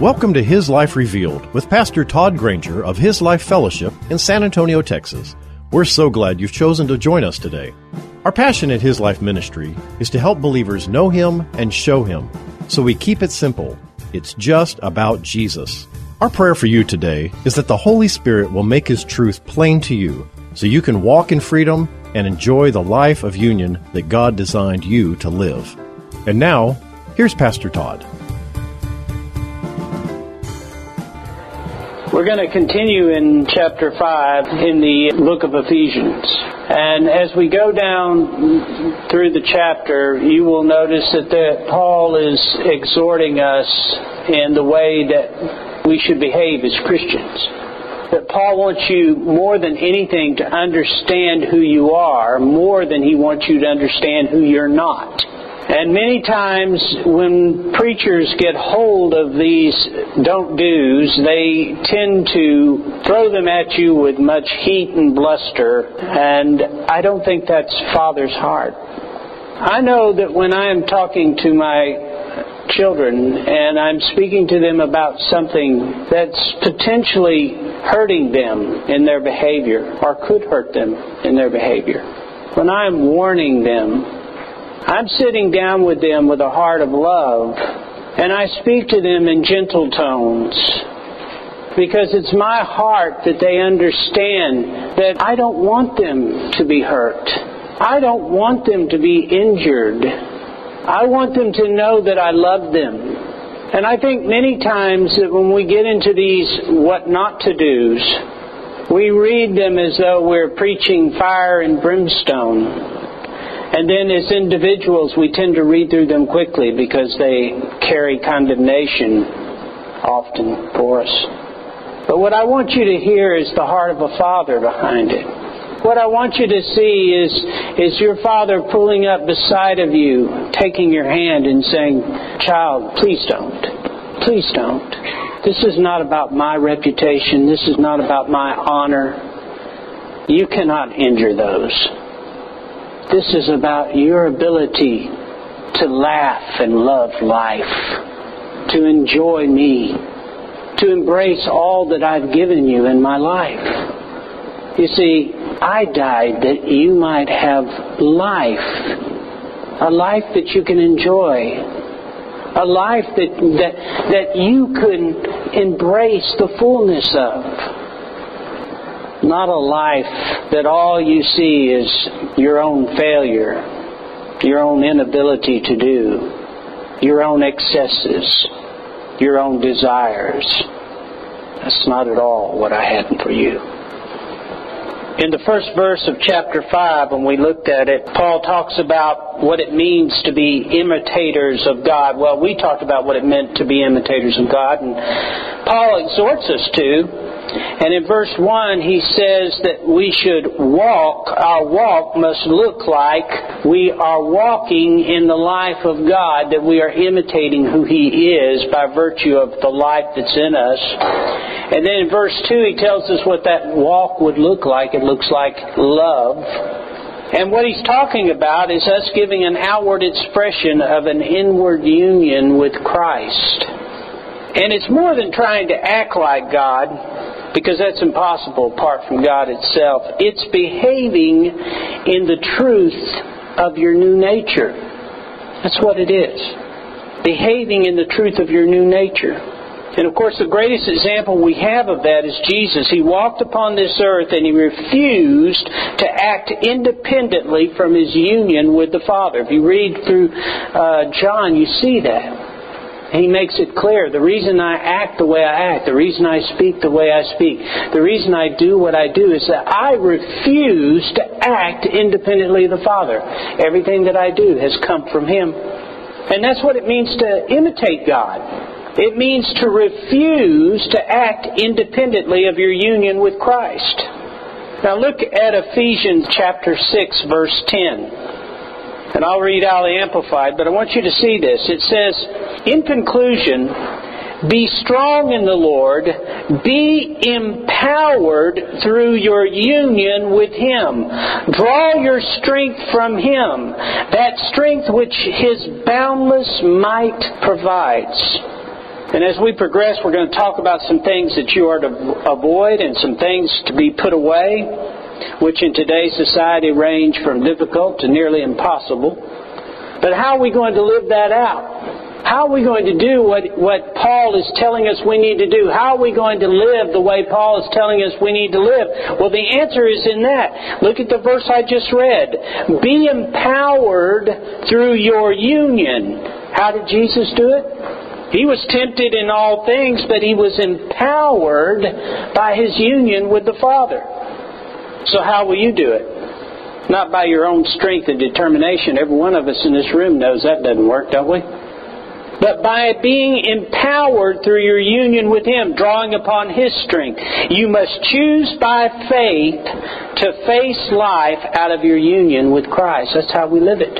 Welcome to His Life Revealed with Pastor Todd Granger of His Life Fellowship in San Antonio, Texas. We're so glad you've chosen to join us today. Our passion at His Life Ministry is to help believers know Him and show Him. So we keep it simple. It's just about Jesus. Our prayer for you today is that the Holy Spirit will make His truth plain to you so you can walk in freedom and enjoy the life of union that God designed you to live. And now, here's Pastor Todd. We're going to continue in chapter 5 in the book of Ephesians. And as we go down through the chapter, you will notice that the, Paul is exhorting us in the way that we should behave as Christians. That Paul wants you more than anything to understand who you are, more than he wants you to understand who you're not. And many times when preachers get hold of these don't do's, they tend to throw them at you with much heat and bluster, and I don't think that's Father's heart. I know that when I am talking to my children and I'm speaking to them about something that's potentially hurting them in their behavior or could hurt them in their behavior, when I'm warning them I'm sitting down with them with a heart of love, and I speak to them in gentle tones because it's my heart that they understand that I don't want them to be hurt. I don't want them to be injured. I want them to know that I love them. And I think many times that when we get into these what not to do's, we read them as though we're preaching fire and brimstone. And then as individuals, we tend to read through them quickly because they carry condemnation often for us. But what I want you to hear is the heart of a father behind it. What I want you to see is, is your father pulling up beside of you, taking your hand and saying, Child, please don't. Please don't. This is not about my reputation. This is not about my honor. You cannot injure those. This is about your ability to laugh and love life, to enjoy me, to embrace all that I've given you in my life. You see, I died that you might have life, a life that you can enjoy, a life that, that, that you can embrace the fullness of not a life that all you see is your own failure, your own inability to do, your own excesses, your own desires. That's not at all what I had for you. In the first verse of chapter 5, when we looked at it, Paul talks about what it means to be imitators of God. Well, we talked about what it meant to be imitators of God, and Paul exhorts us to and in verse 1, he says that we should walk, our walk must look like we are walking in the life of God, that we are imitating who He is by virtue of the life that's in us. And then in verse 2, he tells us what that walk would look like. It looks like love. And what he's talking about is us giving an outward expression of an inward union with Christ. And it's more than trying to act like God because that's impossible apart from God itself. It's behaving in the truth of your new nature. That's what it is. Behaving in the truth of your new nature. And of course, the greatest example we have of that is Jesus. He walked upon this earth and he refused to act independently from his union with the Father. If you read through uh, John, you see that. He makes it clear. The reason I act the way I act, the reason I speak the way I speak, the reason I do what I do is that I refuse to act independently of the Father. Everything that I do has come from Him. And that's what it means to imitate God. It means to refuse to act independently of your union with Christ. Now look at Ephesians chapter 6 verse 10. And I'll read out the Amplified, but I want you to see this. It says, in conclusion, be strong in the Lord. Be empowered through your union with Him. Draw your strength from Him, that strength which His boundless might provides. And as we progress, we're going to talk about some things that you are to avoid and some things to be put away which in today's society range from difficult to nearly impossible. But how are we going to live that out? How are we going to do what, what Paul is telling us we need to do? How are we going to live the way Paul is telling us we need to live? Well, the answer is in that. Look at the verse I just read. Be empowered through your union. How did Jesus do it? He was tempted in all things, but he was empowered by his union with the Father. So how will you do it? Not by your own strength and determination. Every one of us in this room knows that doesn't work, don't we? But by being empowered through your union with Him, drawing upon His strength. You must choose by faith to face life out of your union with Christ. That's how we live it.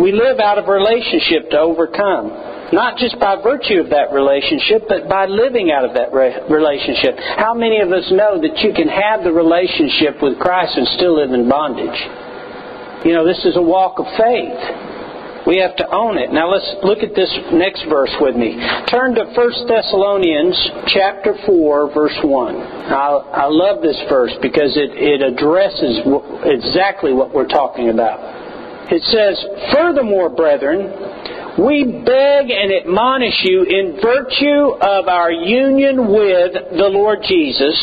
We live out of relationship to overcome. Not just by virtue of that relationship, but by living out of that relationship. How many of us know that you can have the relationship with Christ and still live in bondage? You know, this is a walk of faith. We have to own it. Now let's look at this next verse with me. Turn to 1 Thessalonians chapter 4 verse 1. I, I love this verse because it, it addresses exactly what we're talking about. It says, Furthermore, brethren, we beg and admonish you in virtue of our union with the Lord Jesus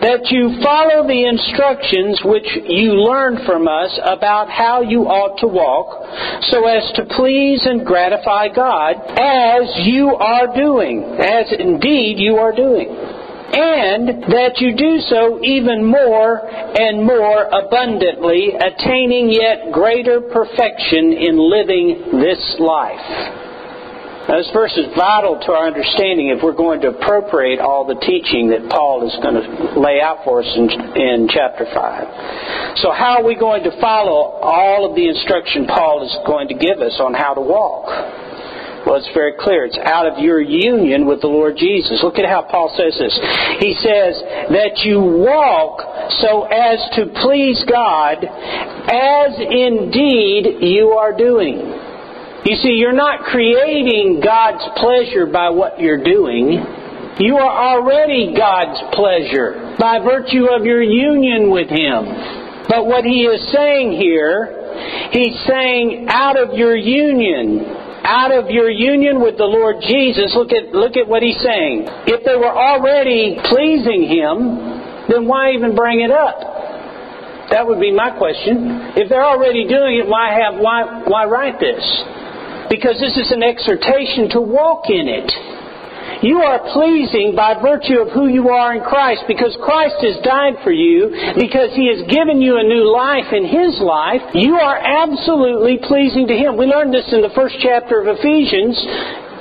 that you follow the instructions which you learned from us about how you ought to walk so as to please and gratify God as you are doing, as indeed you are doing and that you do so even more and more abundantly, attaining yet greater perfection in living this life. Now, this verse is vital to our understanding if we're going to appropriate all the teaching that Paul is going to lay out for us in, in chapter 5. So, how are we going to follow all of the instruction Paul is going to give us on how to walk? Well, it's very clear. It's out of your union with the Lord Jesus. Look at how Paul says this. He says, that you walk so as to please God, as indeed you are doing. You see, you're not creating God's pleasure by what you're doing. You are already God's pleasure by virtue of your union with Him. But what He is saying here, He's saying out of your union, out of your union with the Lord Jesus, look at, look at what he's saying. If they were already pleasing him, then why even bring it up? That would be my question. If they're already doing it, why have why why write this? Because this is an exhortation to walk in it. You are pleasing by virtue of who you are in Christ because Christ has died for you, because He has given you a new life in His life. You are absolutely pleasing to Him. We learned this in the first chapter of Ephesians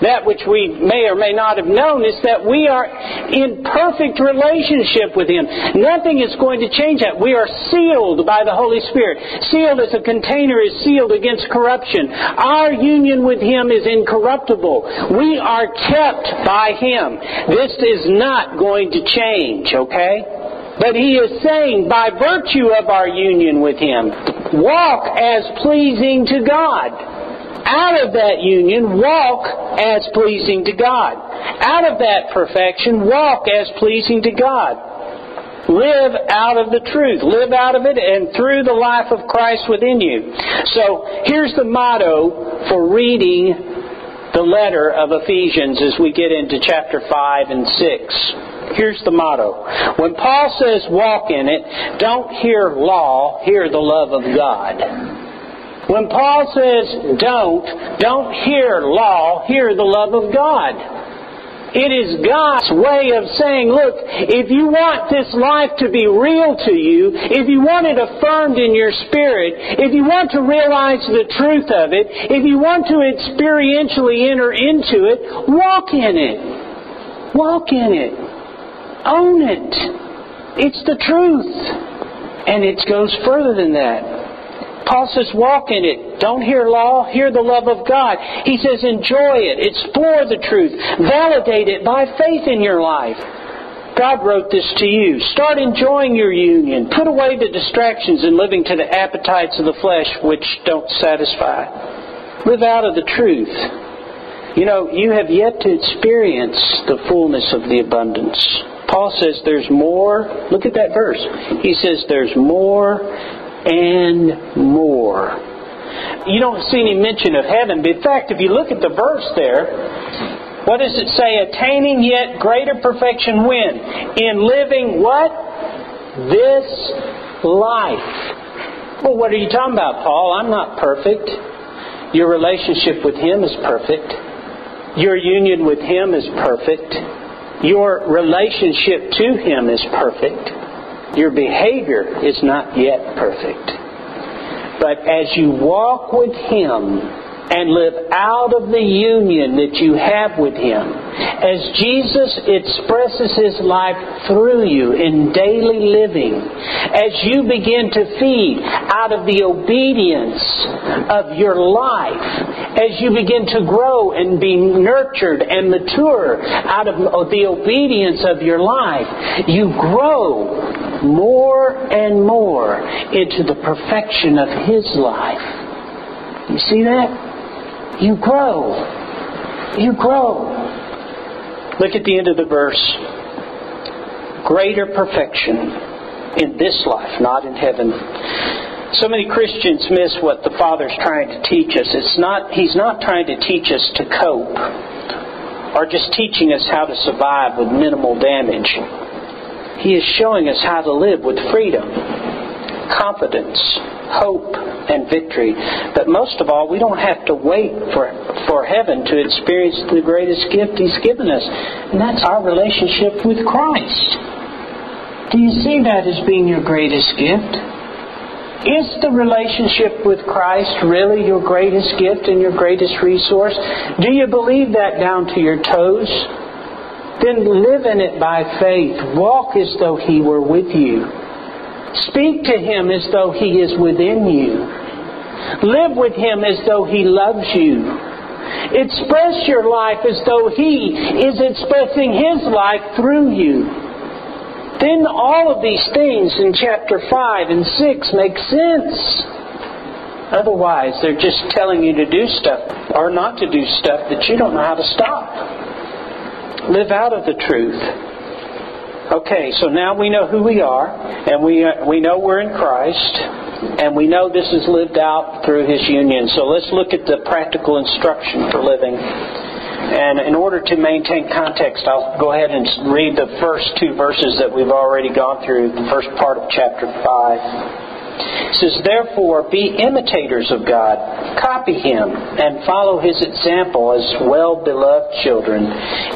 that which we may or may not have known is that we are in perfect relationship with Him. Nothing is going to change that. We are sealed by the Holy Spirit. Sealed as a container is sealed against corruption. Our union with Him is incorruptible. We are kept by Him. This is not going to change, okay? But he is saying, by virtue of our union with him, walk as pleasing to God out of that union, walk as pleasing to God. Out of that perfection, walk as pleasing to God. Live out of the truth. Live out of it and through the life of Christ within you. So here's the motto for reading the letter of Ephesians as we get into chapter 5 and 6. Here's the motto. When Paul says walk in it, don't hear law, hear the love of God. When Paul says don't, don't hear law, hear the love of God. It is God's way of saying, look, if you want this life to be real to you, if you want it affirmed in your spirit, if you want to realize the truth of it, if you want to experientially enter into it, walk in it. Walk in it. Own it. It's the truth. And it goes further than that. Paul says, walk in it. Don't hear law, hear the love of God. He says, enjoy it, explore the truth, validate it by faith in your life. God wrote this to you. Start enjoying your union. Put away the distractions and living to the appetites of the flesh which don't satisfy. Live out of the truth. You know, you have yet to experience the fullness of the abundance. Paul says there's more. Look at that verse. He says there's more and more. You don't see any mention of heaven, but in fact, if you look at the verse there, what does it say? Attaining yet greater perfection when? In living what? This life. Well, what are you talking about, Paul? I'm not perfect. Your relationship with Him is perfect. Your union with Him is perfect. Your relationship to Him is perfect. Your behavior is not yet perfect. But as you walk with Him and live out of the union that you have with Him, as Jesus expresses His life through you in daily living, as you begin to feed out of the obedience of your life, as you begin to grow and be nurtured and mature out of the obedience of your life, you grow more and more into the perfection of His life. You see that? You grow. You grow. Look at the end of the verse. Greater perfection in this life, not in heaven. So many Christians miss what the Father's trying to teach us. It's not, He's not trying to teach us to cope or just teaching us how to survive with minimal damage. He is showing us how to live with freedom, confidence, hope, and victory. But most of all, we don't have to wait for, for heaven to experience the greatest gift He's given us, and that's our relationship with Christ. Do you see that as being your greatest gift? Is the relationship with Christ really your greatest gift and your greatest resource? Do you believe that down to your toes? Then live in it by faith. Walk as though He were with you. Speak to Him as though He is within you. Live with Him as though He loves you. Express your life as though He is expressing His life through you. Then all of these things in chapter 5 and 6 make sense. Otherwise, they're just telling you to do stuff or not to do stuff that you don't know how to stop. Live out of the truth. Okay, so now we know who we are, and we, uh, we know we're in Christ, and we know this is lived out through His union. So let's look at the practical instruction for living. And in order to maintain context, I'll go ahead and read the first two verses that we've already gone through, the first part of chapter 5. It says, Therefore, be imitators of God, copy him, and follow his example as well beloved children.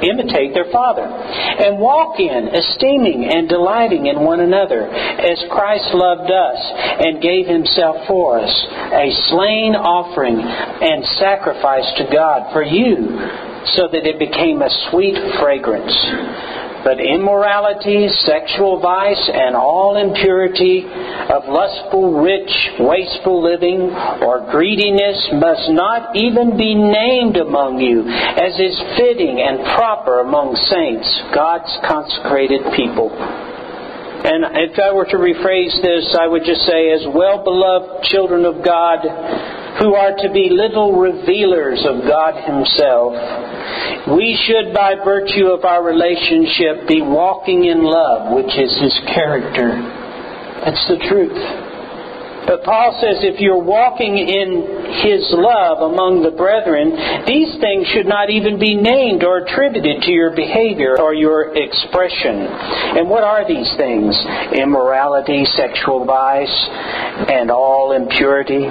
Imitate their Father, and walk in, esteeming and delighting in one another, as Christ loved us and gave himself for us, a slain offering and sacrifice to God for you, so that it became a sweet fragrance. But immorality, sexual vice, and all impurity of lustful, rich, wasteful living or greediness must not even be named among you, as is fitting and proper among saints, God's consecrated people. And if I were to rephrase this, I would just say, as well beloved children of God, who are to be little revealers of God Himself, we should, by virtue of our relationship, be walking in love, which is His character. That's the truth. But Paul says if you're walking in His love among the brethren, these things should not even be named or attributed to your behavior or your expression. And what are these things? Immorality, sexual vice, and all impurity.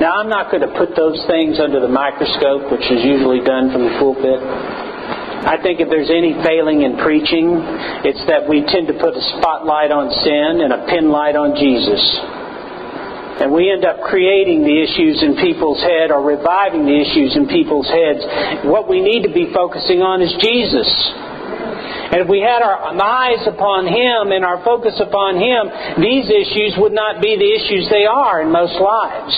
Now, I'm not going to put those things under the microscope, which is usually done from the pulpit. I think if there's any failing in preaching, it's that we tend to put a spotlight on sin and a pin light on Jesus. And we end up creating the issues in people's head or reviving the issues in people's heads. What we need to be focusing on is Jesus. And if we had our eyes upon Him and our focus upon Him, these issues would not be the issues they are in most lives.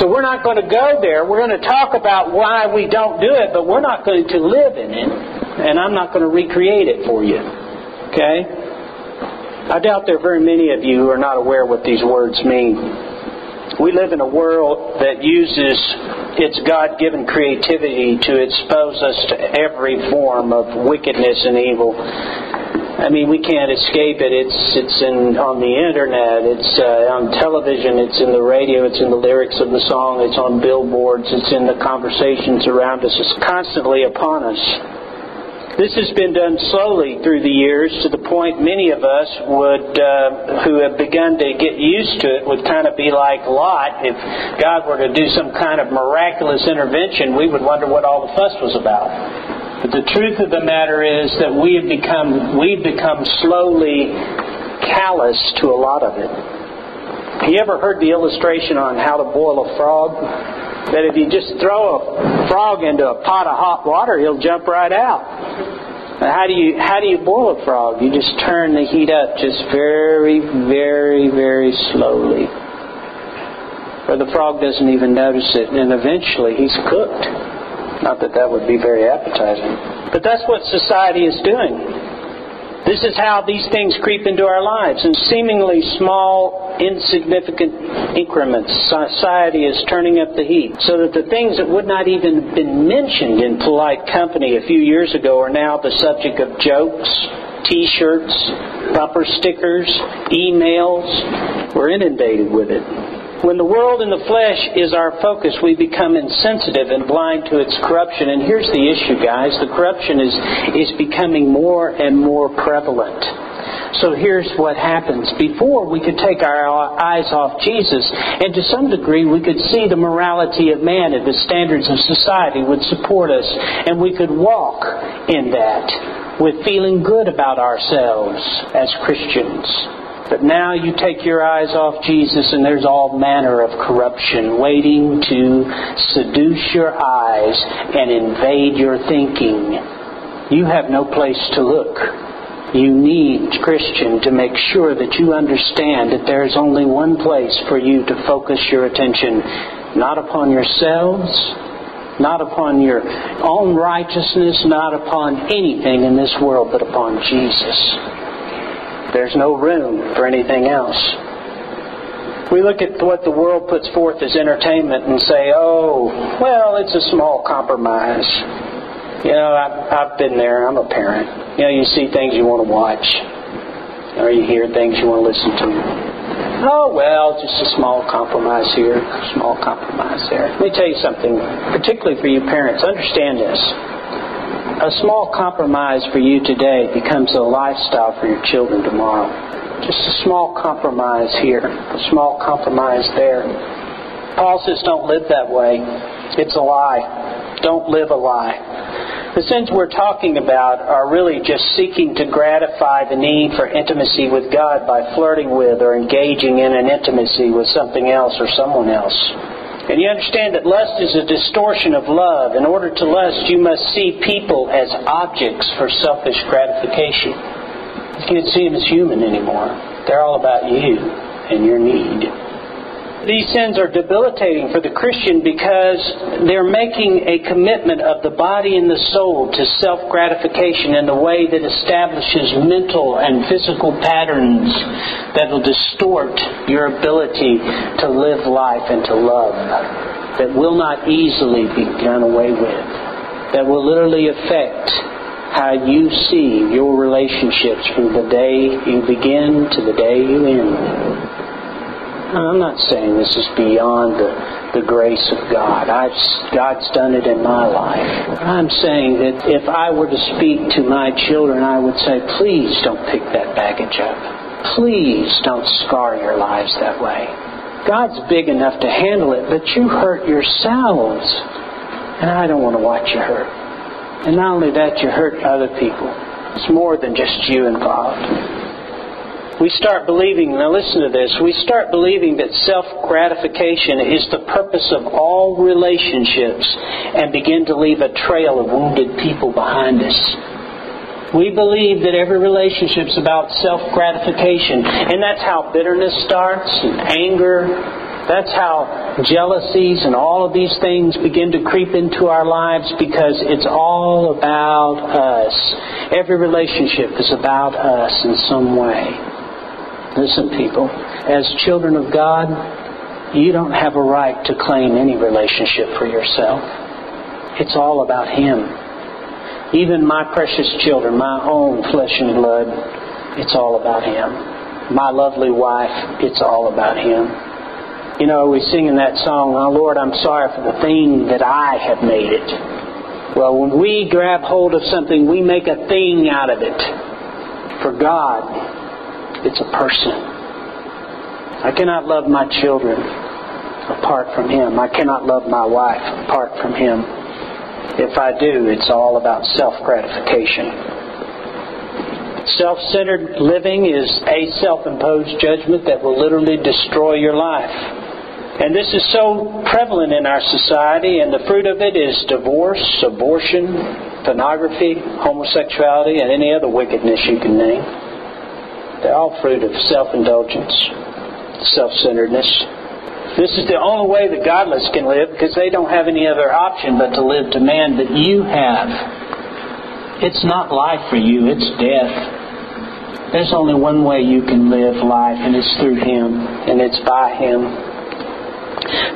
So we're not going to go there. We're going to talk about why we don't do it, but we're not going to live in it. And I'm not going to recreate it for you. Okay? I doubt there are very many of you who are not aware what these words mean. We live in a world that uses its God given creativity to expose us to every form of wickedness and evil. I mean, we can't escape it. It's it's in on the internet. It's uh, on television. It's in the radio. It's in the lyrics of the song. It's on billboards. It's in the conversations around us. It's constantly upon us. This has been done slowly through the years to the point many of us would, uh, who have begun to get used to it, would kind of be like Lot. If God were to do some kind of miraculous intervention, we would wonder what all the fuss was about. But the truth of the matter is that we have become, we've become slowly callous to a lot of it. Have you ever heard the illustration on how to boil a frog? That if you just throw a frog into a pot of hot water, he'll jump right out. How do you how do you boil a frog? You just turn the heat up just very, very, very slowly. Or the frog doesn't even notice it, and eventually he's cooked. Not that that would be very appetizing. But that's what society is doing. This is how these things creep into our lives in seemingly small, insignificant increments. Society is turning up the heat so that the things that would not even have been mentioned in polite company a few years ago are now the subject of jokes, t-shirts, bumper stickers, emails. We're inundated with it. When the world and the flesh is our focus, we become insensitive and blind to its corruption. And here's the issue, guys. The corruption is, is becoming more and more prevalent. So here's what happens. Before, we could take our eyes off Jesus, and to some degree, we could see the morality of man and the standards of society would support us, and we could walk in that with feeling good about ourselves as Christians. But now you take your eyes off Jesus and there's all manner of corruption waiting to seduce your eyes and invade your thinking. You have no place to look. You need, Christian, to make sure that you understand that there is only one place for you to focus your attention, not upon yourselves, not upon your own righteousness, not upon anything in this world, but upon Jesus. There's no room for anything else. We look at what the world puts forth as entertainment and say, oh, well, it's a small compromise. You know, I've, I've been there. I'm a parent. You know, you see things you want to watch, or you hear things you want to listen to. Oh, well, just a small compromise here, small compromise there. Let me tell you something, particularly for you parents. Understand this a small compromise for you today becomes a lifestyle for your children tomorrow. Just a small compromise here, a small compromise there. Paul says, don't live that way. It's a lie. Don't live a lie. The sins we're talking about are really just seeking to gratify the need for intimacy with God by flirting with or engaging in an intimacy with something else or someone else. And you understand that lust is a distortion of love. In order to lust, you must see people as objects for selfish gratification. You can't see them as human anymore. They're all about you and your need. These sins are debilitating for the Christian because they're making a commitment of the body and the soul to self gratification in a way that establishes mental and physical patterns that will distort your ability to live life and to love, that will not easily be done away with, that will literally affect how you see your relationships from the day you begin to the day you end. I'm not saying this is beyond the, the grace of God. I've, God's done it in my life. I'm saying that if I were to speak to my children, I would say, please don't pick that baggage up. Please don't scar your lives that way. God's big enough to handle it, but you hurt yourselves. And I don't want to watch you hurt. And not only that, you hurt other people. It's more than just you involved we start believing, now listen to this, we start believing that self gratification is the purpose of all relationships and begin to leave a trail of wounded people behind us. We believe that every relationship is about self gratification, and that's how bitterness starts and anger. That's how jealousies and all of these things begin to creep into our lives because it's all about us. Every relationship is about us in some way. Listen, people, as children of God, you don't have a right to claim any relationship for yourself. It's all about Him. Even my precious children, my own flesh and blood, it's all about Him. My lovely wife, it's all about Him. You know, we sing in that song, Oh Lord, I'm sorry for the thing that I have made it. Well, when we grab hold of something, we make a thing out of it. For God, it's a person. I cannot love my children apart from Him. I cannot love my wife apart from Him. If I do, it's all about self gratification. Self centered living is a self imposed judgment that will literally destroy your life. And this is so prevalent in our society, and the fruit of it is divorce, abortion, pornography, homosexuality, and any other wickedness you can name. They're all fruit of self indulgence, self centeredness. This is the only way the godless can live because they don't have any other option but to live to man that you have. It's not life for you, it's death. There's only one way you can live life, and it's through Him, and it's by Him.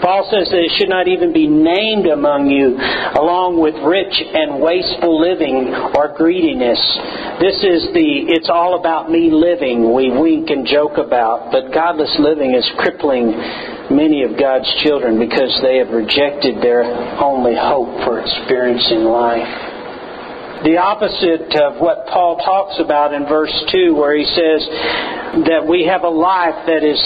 Paul says that it should not even be named among you, along with rich and wasteful living or greediness. This is the it's all about me living we wink and joke about, but godless living is crippling many of God's children because they have rejected their only hope for experiencing life the opposite of what Paul talks about in verse 2, where he says that we have a life that is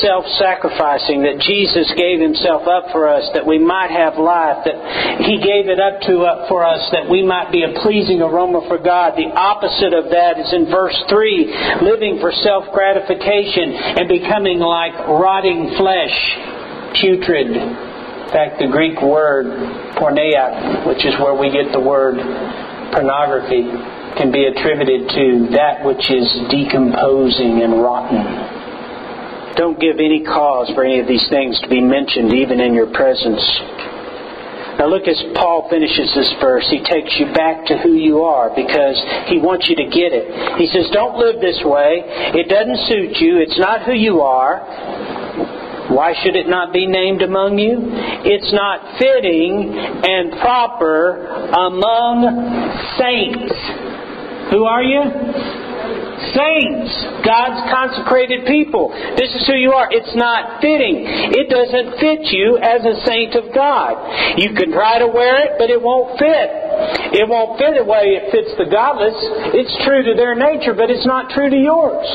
self sacrificing, that Jesus gave himself up for us, that we might have life, that he gave it up to up for us, that we might be a pleasing aroma for God. The opposite of that is in verse 3, living for self gratification and becoming like rotting flesh, putrid. In fact, the Greek word porneia, which is where we get the word pornography can be attributed to that which is decomposing and rotten. Don't give any cause for any of these things to be mentioned even in your presence. Now look as Paul finishes this verse. He takes you back to who you are because he wants you to get it. He says, Don't live this way. It doesn't suit you. It's not who you are. Why should it not be named among you? It's not fitting and proper among saints. Who are you? Saints, God's consecrated people. This is who you are. It's not fitting. It doesn't fit you as a saint of God. You can try to wear it, but it won't fit. It won't fit the way it fits the godless. It's true to their nature, but it's not true to yours.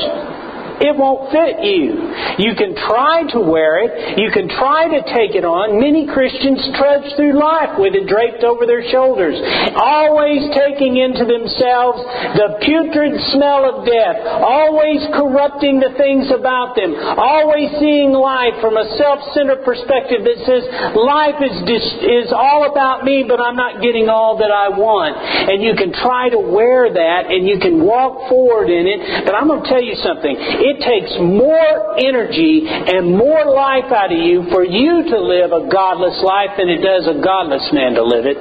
It won't fit you. You can try to wear it. You can try to take it on. Many Christians trudge through life with it draped over their shoulders, always taking into themselves the putrid smell of death, always corrupting the things about them, always seeing life from a self-centered perspective that says life is is all about me, but I'm not getting all that I want. And you can try to wear that, and you can walk forward in it. But I'm going to tell you something. It takes more energy and more life out of you for you to live a godless life than it does a godless man to live it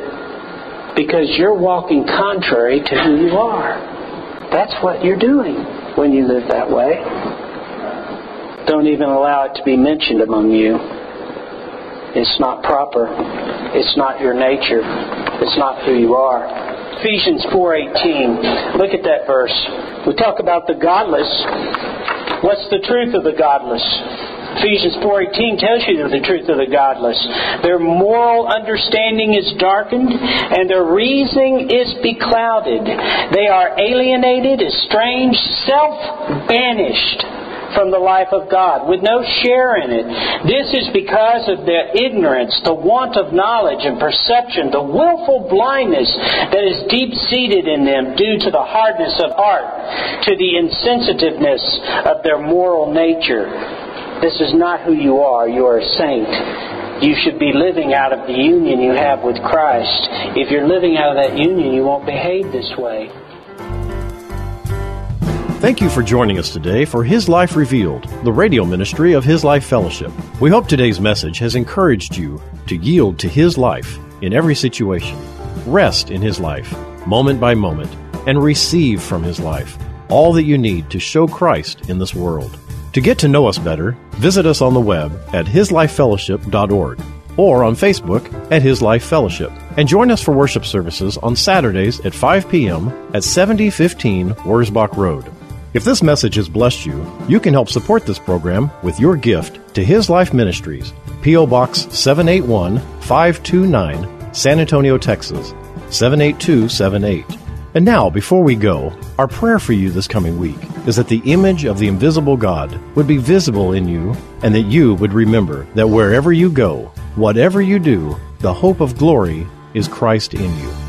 because you're walking contrary to who you are. That's what you're doing when you live that way. Don't even allow it to be mentioned among you. It's not proper. It's not your nature. It's not who you are. Ephesians 4:18. Look at that verse. We talk about the godless What's the truth of the godless? Ephesians 4:18 tells you the truth of the godless. Their moral understanding is darkened and their reasoning is beclouded. They are alienated, estranged, self-banished from the life of God, with no share in it. This is because of their ignorance, the want of knowledge and perception, the willful blindness that is deep seated in them due to the hardness of heart, to the insensitiveness of their moral nature. This is not who you are. You are a saint. You should be living out of the union you have with Christ. If you're living out of that union, you won't behave this way. Thank you for joining us today for His Life Revealed, the radio ministry of His Life Fellowship. We hope today's message has encouraged you to yield to His life in every situation, rest in His life, moment by moment, and receive from His life all that you need to show Christ in this world. To get to know us better, visit us on the web at hislifefellowship.org or on Facebook at His Life Fellowship. And join us for worship services on Saturdays at 5 p.m. at 7015 Wurzbach Road. If this message has blessed you, you can help support this program with your gift to His Life Ministries, P.O. Box 781 529, San Antonio, Texas 78278. And now, before we go, our prayer for you this coming week is that the image of the invisible God would be visible in you and that you would remember that wherever you go, whatever you do, the hope of glory is Christ in you.